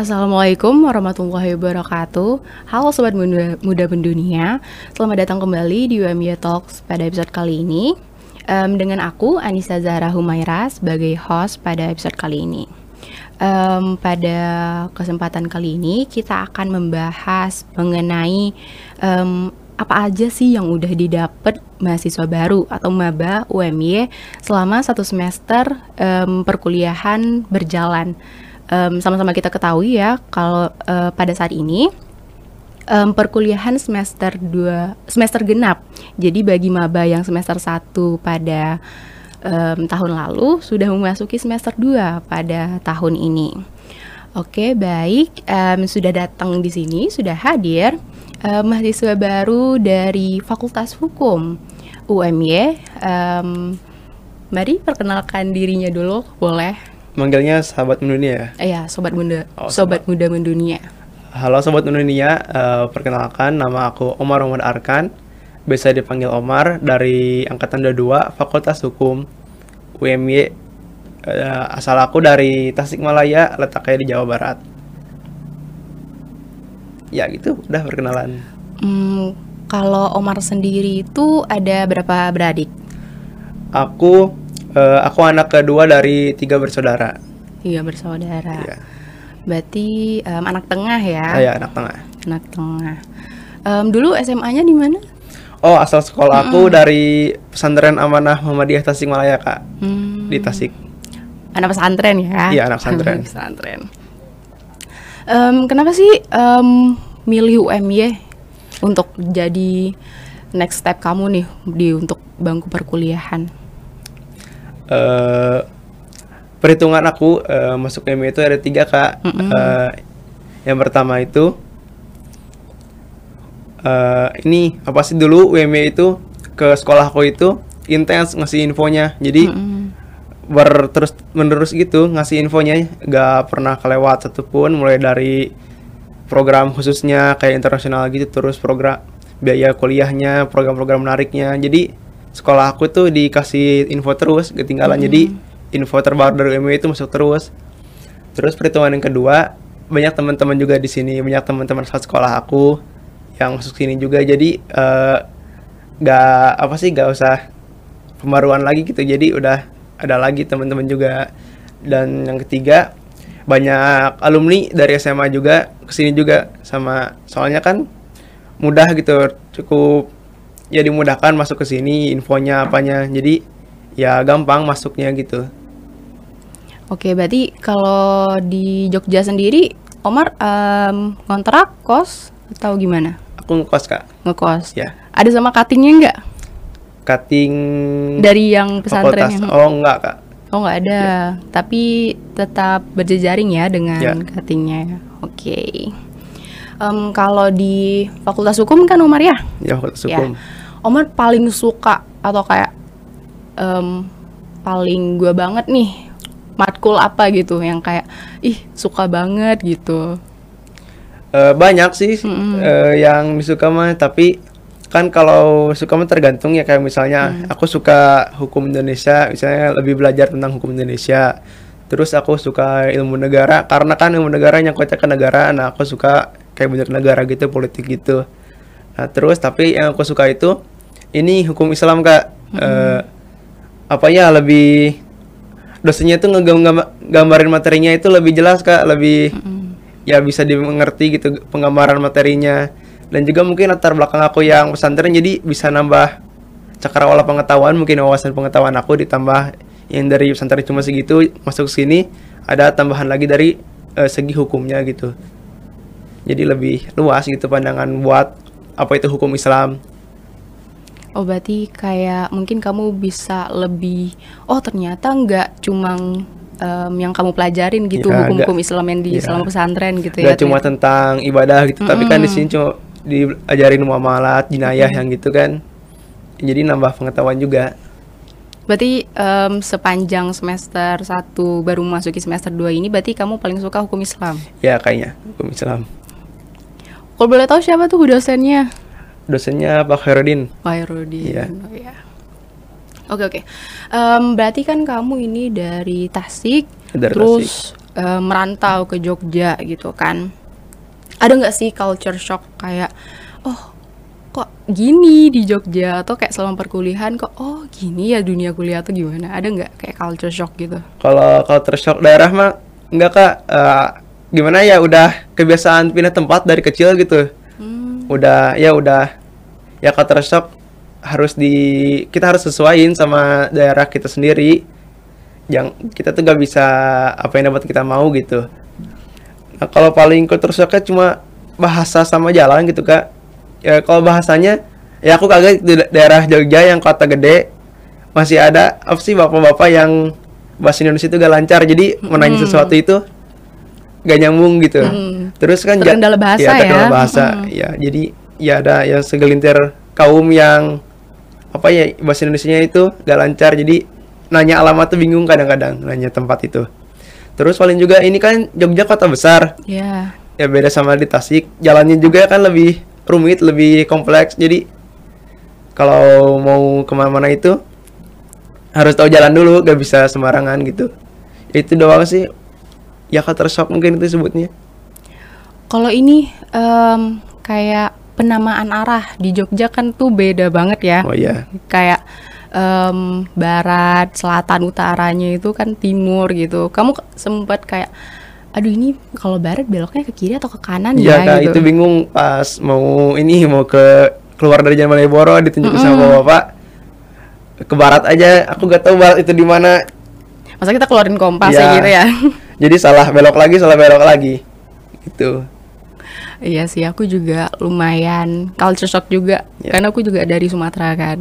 Assalamualaikum warahmatullahi wabarakatuh. Halo Sobat Muda, Muda Mendunia Selamat datang kembali di UMY Talks pada episode kali ini. Um, Dengan aku Anissa Zahra Humaira sebagai host pada episode kali ini. Um, Pada kesempatan kali ini kita akan membahas mengenai um, apa aja sih yang udah didapat mahasiswa baru atau maba UMY selama satu semester um, perkuliahan berjalan sama sama-sama kita ketahui ya kalau uh, pada saat ini um, perkuliahan semester 2 semester genap. Jadi bagi maba yang semester 1 pada um, tahun lalu sudah memasuki semester 2 pada tahun ini. Oke, baik. Um, sudah datang di sini, sudah hadir um, mahasiswa baru dari Fakultas Hukum UMY. Um, mari perkenalkan dirinya dulu, boleh manggilnya sahabat mendunia ya? Iya, sobat muda. Oh, sobat. sobat muda mendunia. Halo sobat mendunia, uh, perkenalkan nama aku Omar Omar Arkan. Biasa dipanggil Omar dari angkatan 22 Fakultas Hukum UMY. Uh, eh, asal aku dari Tasikmalaya, letaknya di Jawa Barat. Ya gitu, udah perkenalan. Hmm, kalau Omar sendiri itu ada berapa beradik? Aku Uh, aku anak kedua dari tiga bersaudara. Tiga bersaudara. Iya. Berarti um, anak tengah ya? Ah, iya, anak tengah. Anak tengah. Um, dulu SMA-nya di mana? Oh, asal sekolah aku -hmm. dari pesantren Amanah Muhammadiyah Tasikmalaya, Kak. Hmm. Di Tasik. Anak pesantren ya? Iya, anak pesantren. pesantren. Um, kenapa sih um, milih UMY untuk jadi next step kamu nih di untuk bangku perkuliahan? Uh, perhitungan aku uh, masuk MI itu ada tiga kak. Mm -hmm. uh, yang pertama itu uh, ini apa sih dulu UMY itu ke sekolah aku itu intens ngasih infonya. Jadi mm -hmm. ber terus menerus gitu ngasih infonya gak pernah kelewat satupun mulai dari program khususnya kayak internasional gitu terus program biaya kuliahnya program-program menariknya jadi sekolah aku tuh dikasih info terus ketinggalan. Hmm. jadi info terbaru dari UMY itu masuk terus. Terus perhitungan yang kedua banyak teman-teman juga di sini banyak teman-teman saat sekolah aku yang masuk sini juga. Jadi uh, gak apa sih gak usah pembaruan lagi gitu. Jadi udah ada lagi teman-teman juga. Dan yang ketiga banyak alumni dari SMA juga ke sini juga sama. Soalnya kan mudah gitu cukup ya dimudahkan masuk ke sini infonya apanya jadi ya gampang masuknya gitu oke berarti kalau di Jogja sendiri Omar um, kontrak kos atau gimana aku ngekos kak ngekos ya ada sama cuttingnya nggak cutting dari yang pesantren yang... oh enggak kak Oh nggak ada, ya. tapi tetap berjejaring ya dengan ya. cuttingnya. Oke. Okay. Um, kalau di Fakultas Hukum kan Omar ya? Ya Fakultas. Hukum. Ya Omar paling suka atau kayak um, paling gue banget nih matkul apa gitu yang kayak ih suka banget gitu uh, banyak sih mm -hmm. uh, yang disuka mah tapi kan kalau suka mah tergantung ya kayak misalnya mm. aku suka hukum Indonesia misalnya lebih belajar tentang hukum Indonesia terus aku suka ilmu negara karena kan ilmu negara yang kocak ke negara nah aku suka kayak banyak negara gitu politik gitu nah terus tapi yang aku suka itu ini hukum Islam kak. Mm-hmm. uh, apa ya lebih dosennya itu ngegambarin materinya itu lebih jelas kak. Lebih mm-hmm. ya bisa dimengerti gitu penggambaran materinya. Dan juga mungkin latar belakang aku yang pesantren jadi bisa nambah cakrawala pengetahuan. Mungkin wawasan pengetahuan aku ditambah yang dari pesantren cuma segitu masuk sini ada tambahan lagi dari uh, segi hukumnya gitu. Jadi lebih luas gitu pandangan buat apa itu hukum Islam Oh berarti kayak mungkin kamu bisa lebih oh ternyata nggak cuma um, yang kamu pelajarin gitu ya, hukum-hukum Islam yang di ya. selama pesantren gitu gak ya. cuma tentang ibadah gitu, mm -hmm. tapi kan di sini cuma diajarin muamalat, jinayah mm -hmm. yang gitu kan. Jadi nambah pengetahuan juga. Berarti um, sepanjang semester 1 baru masuki semester 2 ini berarti kamu paling suka hukum Islam? Ya kayaknya hukum Islam. Kalau boleh tahu siapa tuh dosennya? Dosennya Pak Herudin. Pak Herudin. Iya. Oh, ya. Oke oke. Um, berarti kan kamu ini dari Tasik, dari terus uh, merantau ke Jogja gitu kan. Ada nggak sih culture shock kayak oh kok gini di Jogja atau kayak selama perkuliahan kok oh gini ya dunia kuliah tuh gimana? Ada nggak kayak culture shock gitu? Kalau culture shock daerah mah enggak kak uh, gimana ya udah kebiasaan pindah tempat dari kecil gitu. Hmm. Udah ya udah ya culture shock harus di kita harus sesuaiin sama daerah kita sendiri yang kita tuh gak bisa apa yang dapat kita mau gitu nah kalau paling culture shocknya cuma bahasa sama jalan gitu kak ya kalau bahasanya ya aku kaget di daerah Jogja yang kota gede masih ada apa sih bapak-bapak yang bahasa Indonesia itu gak lancar jadi hmm. menanya sesuatu itu gak nyambung gitu hmm. terus kan terkendala bahasa ya, terkendala ya bahasa hmm. ya jadi ya ada yang segelintir kaum yang apa ya bahasa Indonesia itu gak lancar. Jadi nanya alamat tuh bingung kadang-kadang nanya tempat itu. Terus paling juga ini kan Jogja kota besar. Yeah. ya beda sama di Tasik. Jalannya juga kan lebih rumit lebih kompleks. Jadi kalau mau ke mana-mana itu harus tahu jalan dulu gak bisa sembarangan gitu. Itu doang sih. Ya kata shock mungkin itu sebutnya kalau ini um, kayak penamaan arah di Jogja kan tuh beda banget ya. Oh iya. Kayak um, barat, selatan, utaranya itu kan timur gitu. Kamu sempat kayak aduh ini kalau barat beloknya ke kiri atau ke kanan ya, ya gitu. itu bingung pas mau ini mau ke keluar dari Jalan Malioboro ditunjuk mm -hmm. sama bapak ke barat aja aku gak tahu barat itu di mana. Masa kita keluarin kompas ya, gitu ya. Jadi salah belok lagi salah belok lagi. Gitu iya sih aku juga lumayan culture shock juga. Ya. karena aku juga dari Sumatera kan.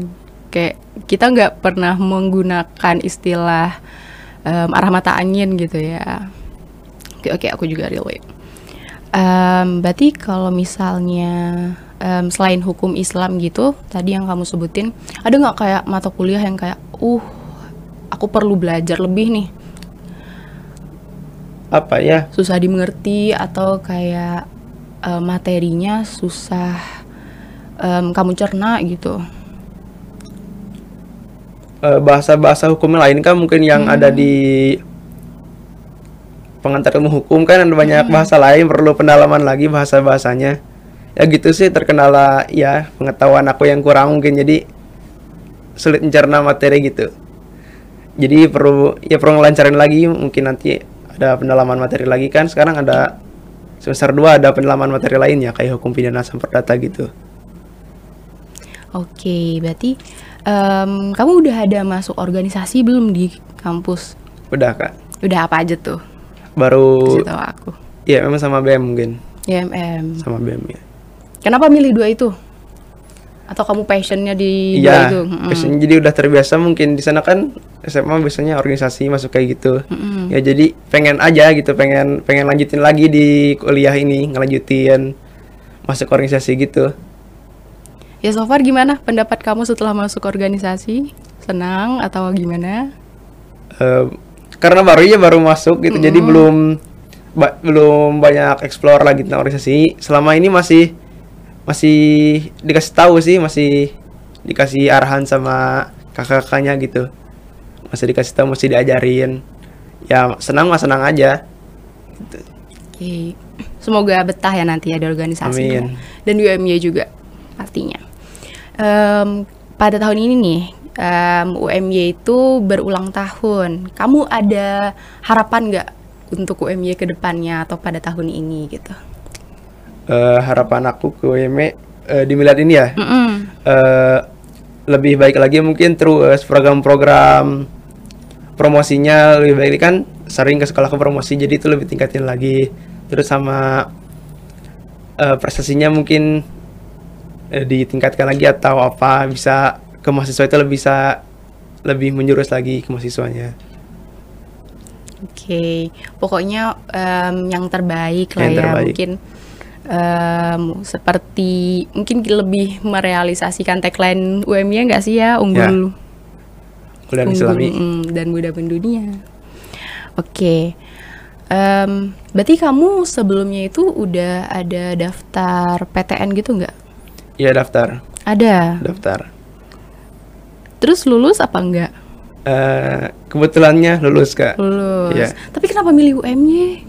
Kayak kita nggak pernah menggunakan istilah um, arah mata angin gitu ya. Oke oke aku juga relate. Um, berarti kalau misalnya um, selain hukum Islam gitu tadi yang kamu sebutin ada nggak kayak mata kuliah yang kayak uh aku perlu belajar lebih nih. Apa ya? Susah dimengerti atau kayak uh, materinya susah um, kamu cerna gitu Eh, bahasa-bahasa hukum lain kan mungkin yang hmm. ada di pengantar ilmu hukum kan ada banyak hmm. bahasa lain perlu pendalaman lagi bahasa bahasanya ya gitu sih terkendala ya pengetahuan aku yang kurang mungkin jadi sulit mencerna materi gitu jadi perlu ya perlu ngelancarin lagi mungkin nanti ada pendalaman materi lagi kan sekarang ada semester 2 ada pendalaman materi lainnya kayak hukum pidana sama perdata gitu oke berarti um, kamu udah ada masuk organisasi belum di kampus? Udah kak. Udah apa aja tuh? Baru. tahu aku. Iya memang sama BM mungkin. IMM. Sama BM ya. Kenapa milih dua itu? Atau kamu passionnya di iya, dua itu? Passion jadi udah terbiasa mungkin di sana kan SMA biasanya organisasi masuk kayak gitu. Mm-hmm. Ya jadi pengen aja gitu, pengen pengen lanjutin lagi di kuliah ini, ngelanjutin masuk organisasi gitu. Ya so far gimana pendapat kamu setelah masuk organisasi? Senang atau gimana? Uh, karena baru ya baru masuk gitu, mm jadi belum ba belum banyak explore lagi tentang organisasi. Selama ini masih masih dikasih tahu sih, masih dikasih arahan sama kakak-kakaknya gitu. Masih dikasih tahu, masih diajarin. Ya senang mah senang aja. Gitu. Oke. Semoga betah ya nanti ada organisasinya. Amin. Dan UMY juga pastinya um, pada tahun ini nih um, UMY itu berulang tahun. Kamu ada harapan nggak untuk UMY ke depannya atau pada tahun ini gitu? Uh, harapan aku ke UMY uh, di milad ini ya, mm -hmm. uh, lebih baik lagi mungkin terus program-program promosinya lebih baik kan sering ke sekolah ke promosi jadi itu lebih tingkatin lagi terus sama uh, prestasinya mungkin eh, ditingkatkan lagi atau apa bisa ke mahasiswa itu lebih bisa lebih menjurus lagi ke mahasiswanya. Oke, okay. pokoknya um, yang terbaik lah yang ya terbaik. mungkin um, seperti mungkin lebih merealisasikan tagline UMY nggak sih ya unggul ya. unggul Islami mm, dan muda pendunia. Oke. Okay. Um, berarti kamu sebelumnya itu udah ada daftar PTN gitu nggak? Iya daftar. Ada. Daftar. Terus lulus apa enggak? Eh, kebetulannya lulus kak. Lulus. Iya. Tapi kenapa milih UM-nya?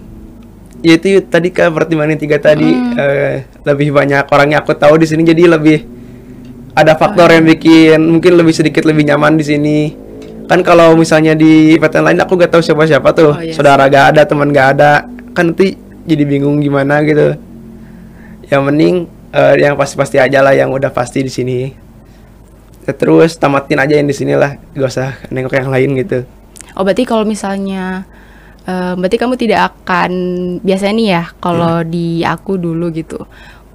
Ya itu tadi kak pertimbangan tiga tadi eh, lebih banyak orangnya aku tahu di sini jadi lebih ada faktor yang bikin mungkin lebih sedikit lebih nyaman di sini. Kan kalau misalnya di PTN lain aku gak tahu siapa-siapa tuh, Oh, iya saudara gak ada, teman gak ada, kan nanti jadi bingung gimana gitu. Yang mending eh, yang pasti-pasti aja lah yang udah pasti di sini. Ya, terus tamatin aja yang di sini lah, gak usah nengok yang lain gitu. Oh berarti kalau misalnya eh, berarti kamu tidak akan biasanya nih ya kalau di aku dulu gitu.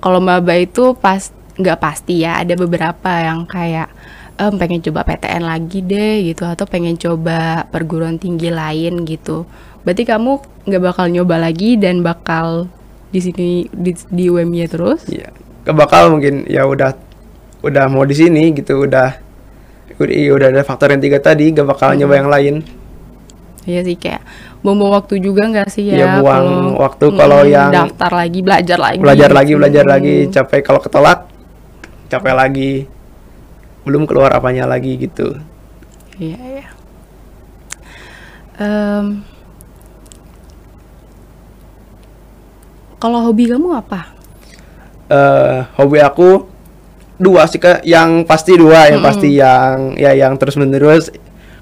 Kalau maba itu pas nggak pasti ya ada beberapa yang kayak em, pengen coba PTN lagi deh gitu atau pengen coba perguruan tinggi lain gitu. Berarti kamu nggak bakal nyoba lagi dan bakal di sini di, di UMY terus? Iya, kebakal mungkin ya udah udah mau di sini gitu, udah udah, iya, udah ada faktor yang tiga tadi, gak bakal nyoba yang lain. Iya sih kayak buang waktu juga nggak sih ya? Iya, buang kalau- waktu kalau Mm, yang daftar lagi belajar lagi. Belajar lagi, gitu. belajar lagi, capek kalau ketolak, capek lagi, belum keluar apanya lagi gitu. Iya, iya. Em, kalau hobi kamu apa? eh hobi aku dua sih kak, yang pasti dua, yang pasti yang ya yang terus menerus.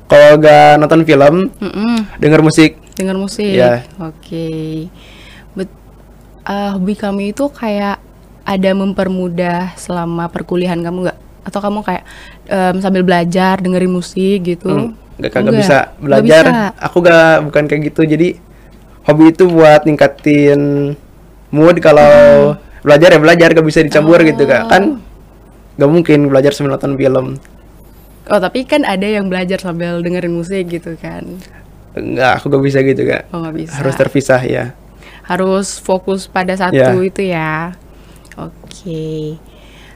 Kalau gak nonton film, Mm-mm, denger musik, dengar musik. Iya. Oke. Bet- eh, hobi kamu itu kayak ada mempermudah selama perkuliahan kamu nggak? Atau kamu kayak em, sambil belajar dengerin musik gitu? Hmm, Gak kagak Enggak, bisa belajar. bisa. Aku gak bukan kayak gitu. Jadi hobi itu buat ningkatin mood kalau belajar ya belajar gak bisa dicampur gitu kak. Kan gak mungkin belajar sambil nonton film. Oh tapi kan ada yang belajar sambil dengerin musik gitu kan? Enggak, aku gak bisa gitu kak. Oh nggak bisa. Harus terpisah ya. harus fokus pada satu Ya. itu ya. Oke.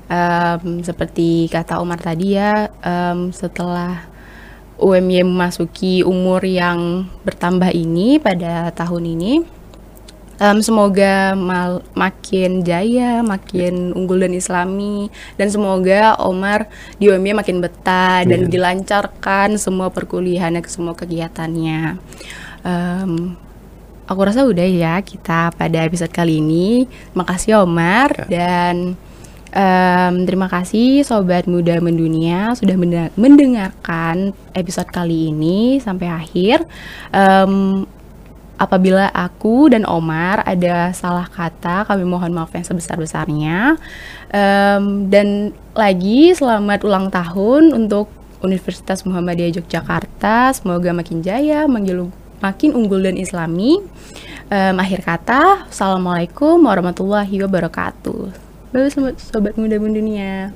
Em, seperti kata Omar tadi ya, em, setelah UMY memasuki umur yang bertambah ini pada tahun ini, em, semoga mal- makin jaya, makin unggul dan islami, dan semoga Omar di UMY makin betah dan Amin. dilancarkan semua perkuliahannya, semua kegiatannya. Em, Aku rasa udah ya kita pada episode kali ini. Makasih Omar Ya. dan em, terima kasih sobat muda mendunia sudah mendengarkan episode kali ini sampai akhir. Em, apabila aku dan Omar ada salah kata, kami mohon maaf yang sebesar-besarnya. Em, dan lagi selamat ulang tahun untuk Universitas Muhammadiyah Yogyakarta. Semoga makin jaya, makin unggul dan islami. Em, akhir kata, Assalamualaikum warahmatullahi wabarakatuh. Bye sobat, muda mendunia.